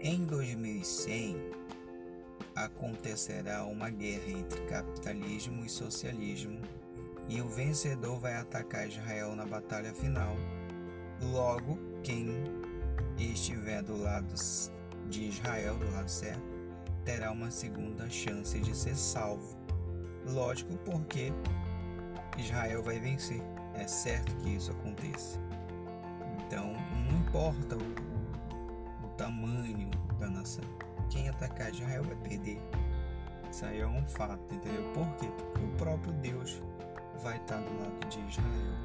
Em 2100 acontecerá uma guerra entre capitalismo e socialismo, e o vencedor vai atacar Israel na batalha final. Logo, quem estiver do lado de Israel, do lado certo, terá uma segunda chance de ser salvo. Lógico, porque Israel vai vencer. É certo que isso aconteça. Então, não importa o, atacar Israel vai perder. Isso aí é um fato, entendeu? Por quê? Porque o próprio Deus vai estar do lado de Israel.